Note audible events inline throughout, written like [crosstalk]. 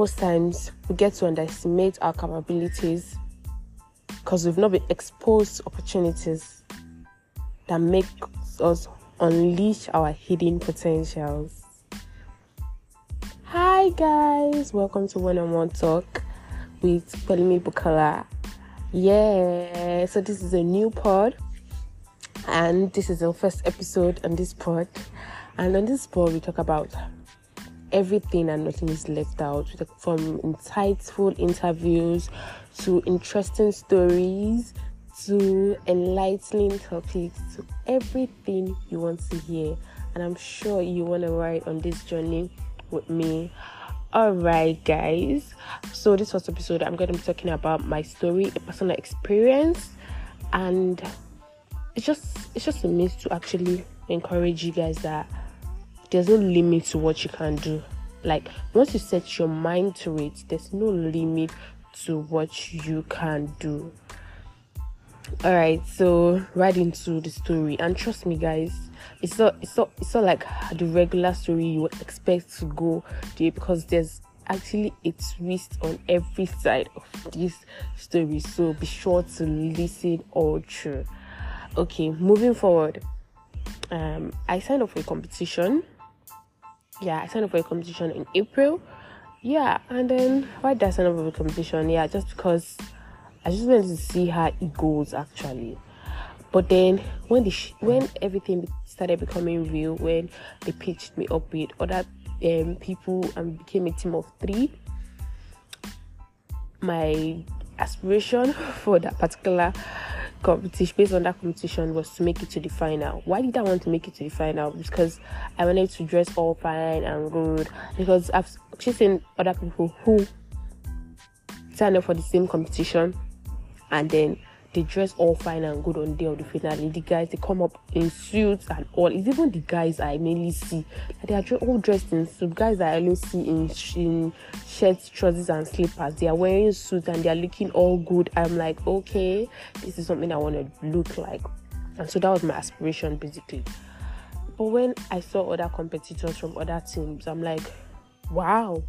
most times we get to underestimate our capabilities because we've not been exposed to opportunities that make us unleash our hidden potentials. Hi guys, welcome to One on One Talk with Pelumi Bukala. Yeah, so this is a new pod, and this is the first episode on this pod. And on this pod, we talk about everything and nothing is left out from insightful interviews to interesting stories to enlightening topics to everything you want to hear. And I'm sure you want to ride on this journey with me. All right, guys. So this first episode, I'm going to be talking about my story, a personal experience, and it's just it's just a means to actually encourage you guys that there's no limit to what you can do. Like once you set your mind to it, there's no limit to what you can do. All right, so right into the story, and trust me, guys, it's not it's not it's not like the regular story you would expect to go there because there's actually a twist on every side of this story. So be sure to listen all through. Okay, moving forward. Um, I signed up for a competition yeah, I signed up for a competition in April. Yeah, and then why did I sign up for a competition? Yeah, just because I just wanted to see how it goes actually. But then when the sh- when everything started becoming real, when they pitched me up with other um, people and became a team of three, my aspiration [laughs] for that particular competition based on that competition was to make it to the final. Why did I want to make it to the final? Because I wanted to dress all fine and good. Because I've seen other people who signed up for the same competition and then they dress all fine and good on day of the finale. The guys they come up in suits and all. It's even the guys I mainly see. They are all dressed in suits. Guys I only see in, in shirts, trousers, and slippers. They are wearing suits and they are looking all good. I'm like, okay, this is something I want to look like. And so that was my aspiration basically. But when I saw other competitors from other teams, I'm like, wow,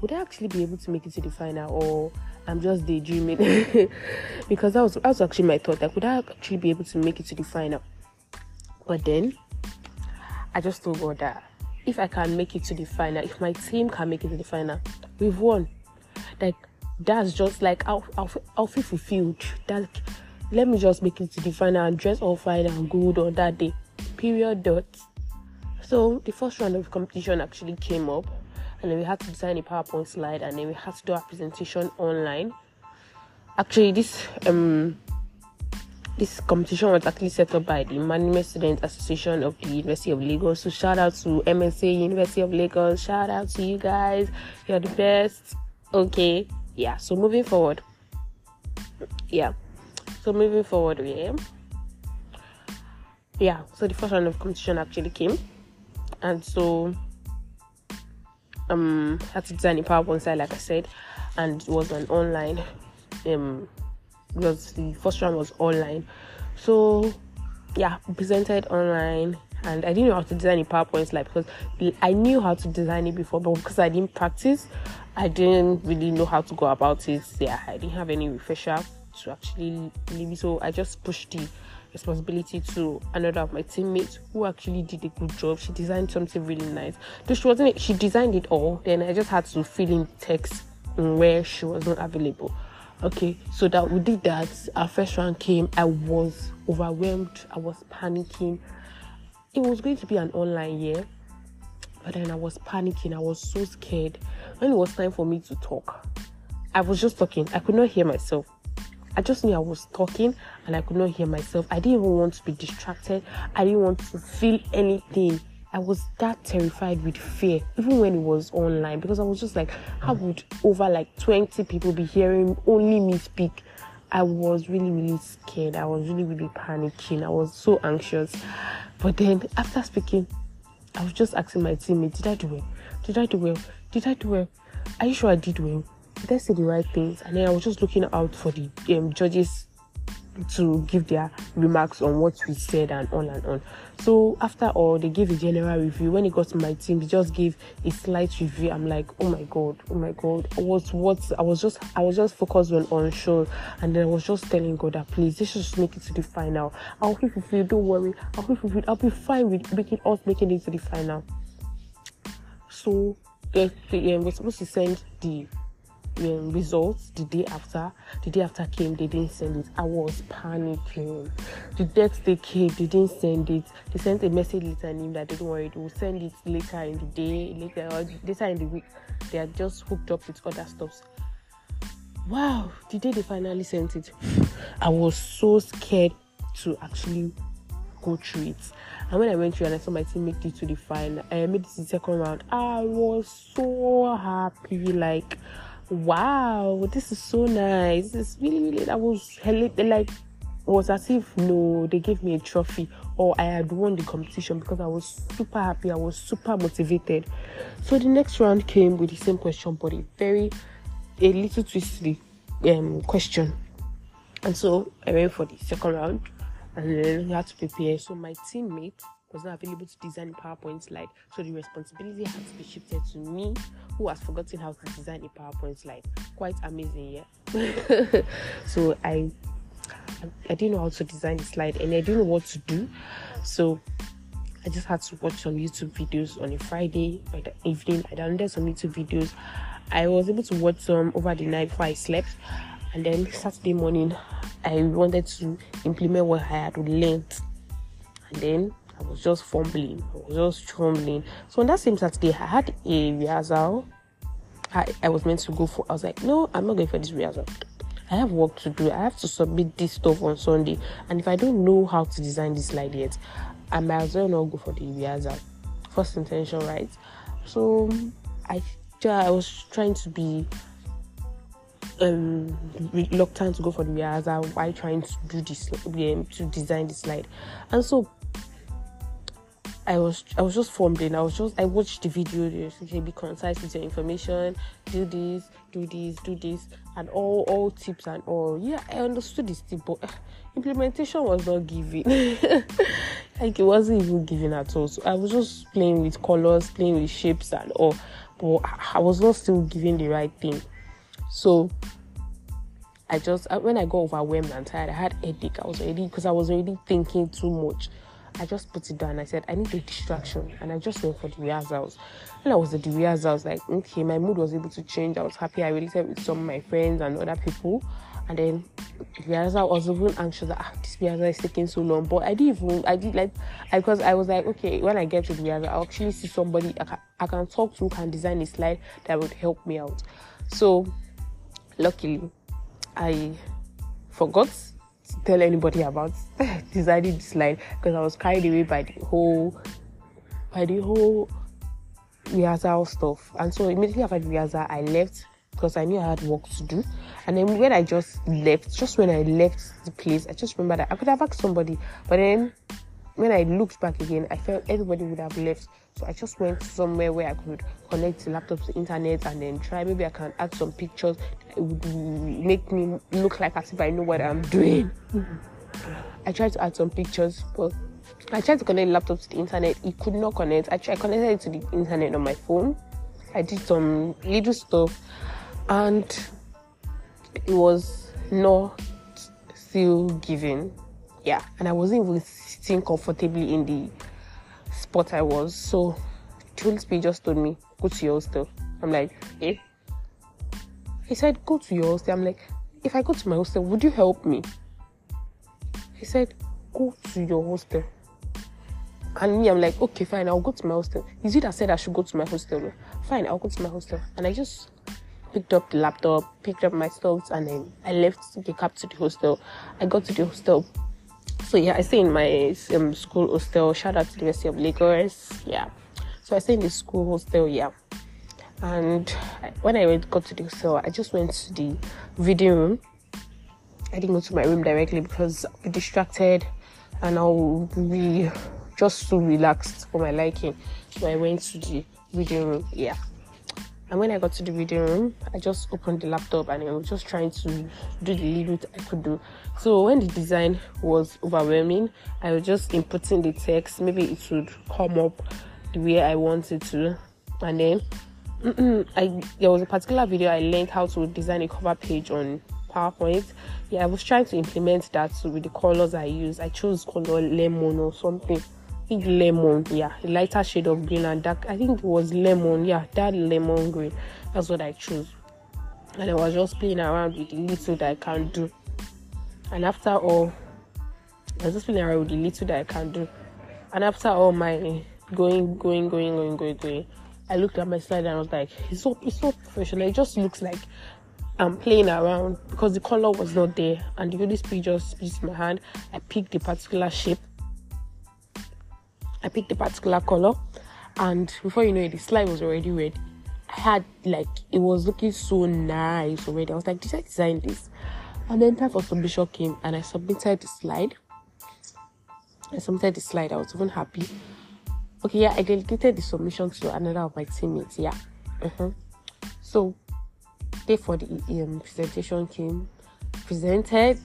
would I actually be able to make it to the final or I'm just daydreaming [laughs] because that was that was actually my thought. Like, would I actually be able to make it to the final? But then I just told God that if I can make it to the final, if my team can make it to the final, we've won. Like that's just like I'll I'll, I'll feel fulfilled. That let me just make it to the final and dress all fine and good on that day. Period. Dot. So the first round of competition actually came up and then we had to design a PowerPoint slide and then we had to do our presentation online. Actually, this um this competition was actually set up by the Management Student Association of the University of Lagos. So shout out to MSA University of Lagos. Shout out to you guys. You're the best. Okay. Yeah. So moving forward. Yeah. So moving forward, yeah. Yeah. So the first round of competition actually came. And so um had to design a PowerPoint slide, like I said, and it was an online um because the first round was online. So yeah, presented online and I didn't know how to design a PowerPoint slide because I knew how to design it before, but because I didn't practice, I didn't really know how to go about it. Yeah, I didn't have any refresher to actually leave. Me, so I just pushed the responsibility to another of my teammates who actually did a good job. She designed something really nice. Though she wasn't, she designed it all. Then I just had to fill in text where she was not available. Okay, so that we did that. Our first round came. I was overwhelmed. I was panicking. It was going to be an online year, but then I was panicking. I was so scared. When it was time for me to talk, I was just talking. I could not hear myself. I just knew I was talking and I could not hear myself. I didn't even want to be distracted. I didn't want to feel anything. I was that terrified with fear, even when it was online, because I was just like, how would over like 20 people be hearing only me speak? I was really, really scared. I was really, really panicking. I was so anxious. But then after speaking, I was just asking my teammate, did I do well? Did I do well? Did I do well? Are you sure I did well? Did I say the right things? And then I was just looking out for the um, judges' to give their remarks on what we said and on and on. So after all, they gave a general review. When it got to my team, they just gave a slight review. I'm like, oh my god, oh my god. What what I was just I was just focused on on show and then I was just telling God that please this just make it to the final. I'll keep you don't worry. I'll keep you I'll be fine with making us making it to the final. So they, they, um, we're supposed to send the Um, results the day after. The day after came, they didn't send it. I was panicking. The next day came, they didn't send it. They sent a message later him that they don't worry, they will send it later in the day, later or later in the week. They are just hooked up with other stuffs. Wow, the day they finally sent it, I was so scared to actually go through it. And when I went through and I saw my team make it to the final, I made it to the second round. I was so happy. Like wow, this is so nice. This is really, really, that was like, was as if no, they gave me a trophy or I had won the competition because I was super happy, I was super motivated. So the next round came with the same question, but a very, a little twisty um, question. And so I went for the second round and then we had to prepare. So my teammate was not available to design a PowerPoint slide. So the responsibility had to be shifted to me, who has forgotten how to design a PowerPoint slide. Quite amazing, yeah. [laughs] so I I didn't know how to design the slide and I didn't know what to do. So I just had to watch some YouTube videos on a Friday by the evening. I downloaded some YouTube videos. I was able to watch some over the night before I slept. And then Saturday morning, I wanted to implement what I had learned. And then I was just fumbling. I was just trembling. So on that same Saturday, I had a rehearsal. I, I was meant to go for. I was like, no, I'm not going for this rehearsal. I have work to do. I have to submit this stuff on Sunday. And if I don't know how to design this slide yet, I might as well not go for the rehearsal. First intention, right? So I, I was trying to be um, reluctant to go for the rehearsal while trying to do this um, to design the slide. And so I was I was just fumbling. I was just I watched the video. Okay, be concise with your information. Do this, do this, do this, and all all tips and all. Yeah, I understood this tip, but uh, implementation was not giving. [laughs] like it wasn't even giving at all. So I was just playing with colors, playing with shapes and all, but I was not still giving the right thing. So I just when I got overwhelmed and tired, I had headache. I was already because I was already thinking too much. I just put it down. I said, I need a distraction. And I just went for the rehearsals. When I was at the rehearsals, like, okay, my mood was able to change. I was happy. I related with some of my friends and other people. And then the I was even anxious that ah, this rehearsal is taking so long. But I didn't even, I did like, I, because I was like, okay, when I get to the rehearsal, I'll actually see somebody I can, I can talk to, can design a slide that would help me out. So, luckily, I forgot tell anybody about [laughs] designing this slide because I was carried away by the whole by the whole rehearsal stuff. And so immediately after the rehearsal, I left because I knew I had work to do. And then when I just left, just when I left the place, I just remember that I could have asked somebody, but then when I looked back again, I felt everybody would have left. So I just went somewhere where I could connect the laptop to internet and then try. Maybe I can add some pictures. It would make me look like as if I know what I'm doing. I tried to add some pictures, but I tried to connect the laptop to the internet. It could not connect. I tried connected it to the internet on my phone. I did some little stuff, and it was not still giving. Yeah, and I wasn't even sitting comfortably in the spot I was. So the just told me, go to your hostel. I'm like, eh? He said, go to your hostel. I'm like, if I go to my hostel, would you help me? He said, go to your hostel. And me, I'm like, okay, fine, I'll go to my hostel. Is it that said I should go to my hostel? Fine, I'll go to my hostel. And I just picked up the laptop, picked up my stuff, and then I left the cab to the hostel. I got to the hostel so yeah, I stay in my um, school hostel. Shout out to the University of Lagos. Yeah. So I stay in the school hostel. Yeah. And when I went, got to the hostel, I just went to the reading room. I didn't go to my room directly because I'll be distracted and I'll be just so relaxed for my liking. So I went to the reading room. Yeah. And when I got to the reading room, I just opened the laptop and I was just trying to do the little bit I could do. So when the design was overwhelming, I was just inputting the text. Maybe it would come up the way I wanted to, and then I there was a particular video I learned how to design a cover page on PowerPoint. Yeah, I was trying to implement that with the colors I use. I chose color lemon or something think lemon, yeah, lighter shade of green and dark. I think it was lemon, yeah, that lemon green. That's what I chose. And I was just playing around with the little that I can do. And after all, I was just playing around with the little that I can do. And after all my going, going, going, going, going, going, I looked at my slide and I was like, it's so it's so professional. It just looks like I'm playing around because the color was not there. And the only speed just used my hand. I picked the particular shape I picked a particular color, and before you know it, the slide was already ready. I had like it was looking so nice already. I was like, did I design this? And then time for submission came, and I submitted the slide. I submitted the slide. I was even happy. Okay, yeah, I delegated the submission to another of my teammates. Yeah. Uh-huh. So, day for the um, presentation came, presented,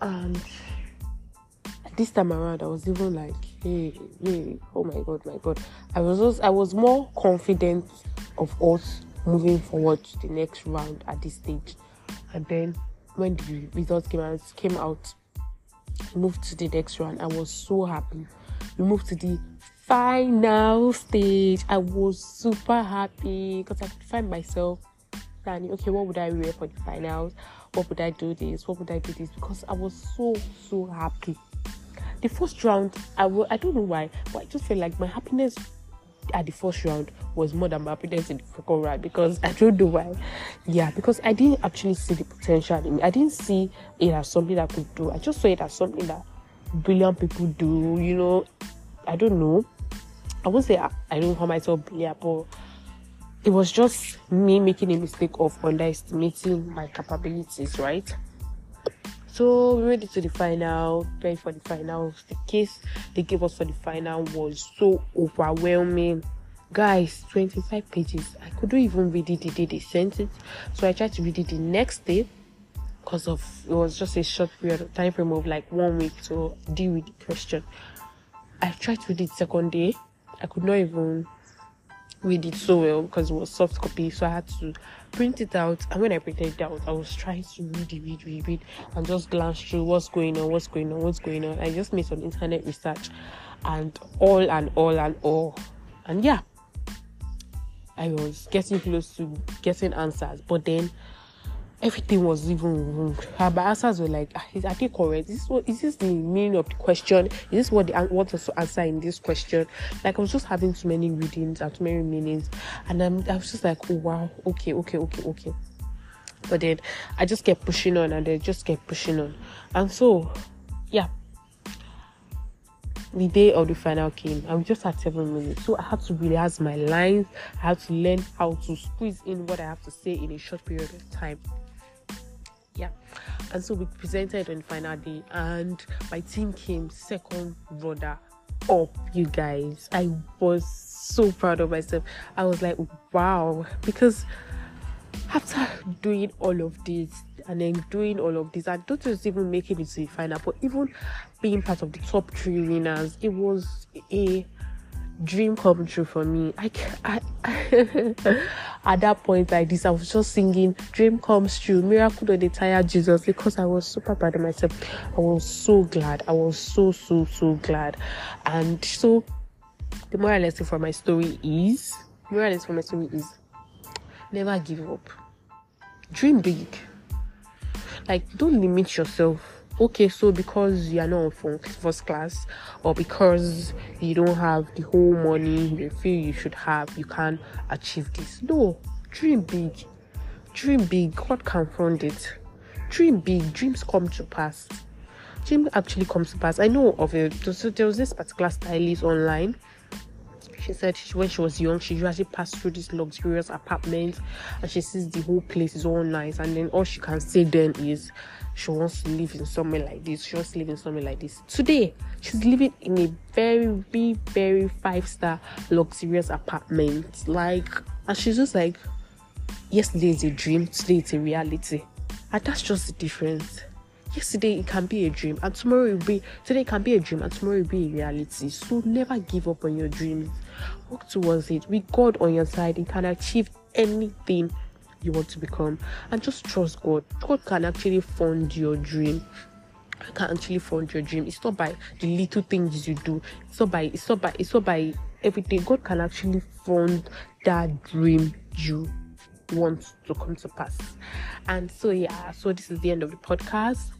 and this time around, I was even like, hey, hey, oh my god, my god. I was I was more confident of us moving forward to the next round at this stage. And then when the results came out, came out, moved to the next round. I was so happy. We moved to the final stage. I was super happy because I could find myself planning, okay, what would I wear for the finals? What would I do this? What would I do this? Because I was so so happy the first round, I will, I don't know why, but I just feel like my happiness at the first round was more than my happiness in the second round because [laughs] I don't know why. Yeah, because I didn't actually see the potential in me. I didn't see it as something I could do. I just saw it as something that brilliant people do. You know, I don't know. I won't say I, I don't call myself brilliant, but it was just me making a mistake of underestimating my capabilities, right? So we made it to the final, playing for the final. The case they gave us for the final was so overwhelming. Guys, 25 pages. I couldn't even read it the day they sent it. So I tried to read it the next day because of it was just a short period of time frame of like one week to deal with the question. I tried to read it second day. I could not even read did so well because it was soft copy, so I had to print it out. And when I printed it out, I was trying to read, read, read, read, and just glance through what's going on, what's going on, what's going on. I just made some internet research, and all and all and all, and yeah, I was getting close to getting answers, but then everything was even wrong. Her answers were like, ah, "Is that correct? Is this this the meaning of the question? Is this what they want us to answer in this question?" Like I was just having too many readings and too many meanings, and I'm, I was just like, "Oh wow, okay, okay, okay, okay." But then I just kept pushing on, and then just kept pushing on, and so yeah. The day of the final came, and we just had seven minutes, so I had to rehearse my lines. I had to learn how to squeeze in what I have to say in a short period of time yeah. And so we presented on final day and my team came second runner up you guys. I was so proud of myself. I was like wow. Because after doing all of this and then doing all of this, I don't just even make it to the final, but even being part of the top three winners, it was a dream come true for me. I, I, [laughs] at that point like this, I was just singing "Dream Comes True," "Miracle of the Tired Jesus" because I was super proud of myself. I was so glad. I was so so so glad, and so the moral lesson for my story is moral lesson for my story is never give up. Dream big. Like don't limit yourself okay, so because you are not on first class, or because you don't have the whole money you feel you should have, you can't achieve this. No, dream big, dream big. God can fund it. Dream big, dreams come to pass. Dream actually comes to pass. I know of it. So there was this particular stylist online. She said she, when she was young, she usually passed through these luxurious apartments and she sees the whole place is all nice. And then all she can say then is she wants to live in somewhere like this. She wants to live in somewhere like this. Today, she's living in a very, very, very five star luxurious apartment. Like, and she's just like, yesterday is a dream, today it's a reality. And that's just the difference yesterday it can be a dream and tomorrow it will be today can be a dream and tomorrow it will be a reality. So never give up on your dreams. Work towards it. With god on your side you can achieve anything you want to become. And just trust god. God can actually fund your dream. Can actually fund your dream. It's not by the little things you do. It's not by it's not by it's not by everything. God can actually fund that dream you want to come to pass. And so yeah so this is the end of the podcast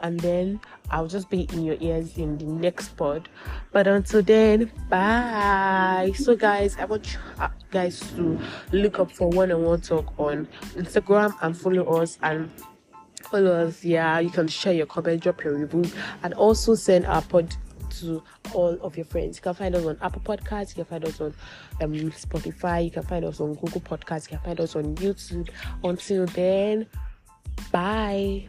and then I'll just be in your ears in the next pod. But until then, bye. So, guys, I want you uh, guys to look up for one on one talk on Instagram and follow us and follow us. Yeah, you can share your comment, drop your review, and also send our pod to all of your friends. You can find us on Apple Podcasts, you can find us on um, Spotify, you can find us on Google Podcasts, you can find us on YouTube. Until then, bye.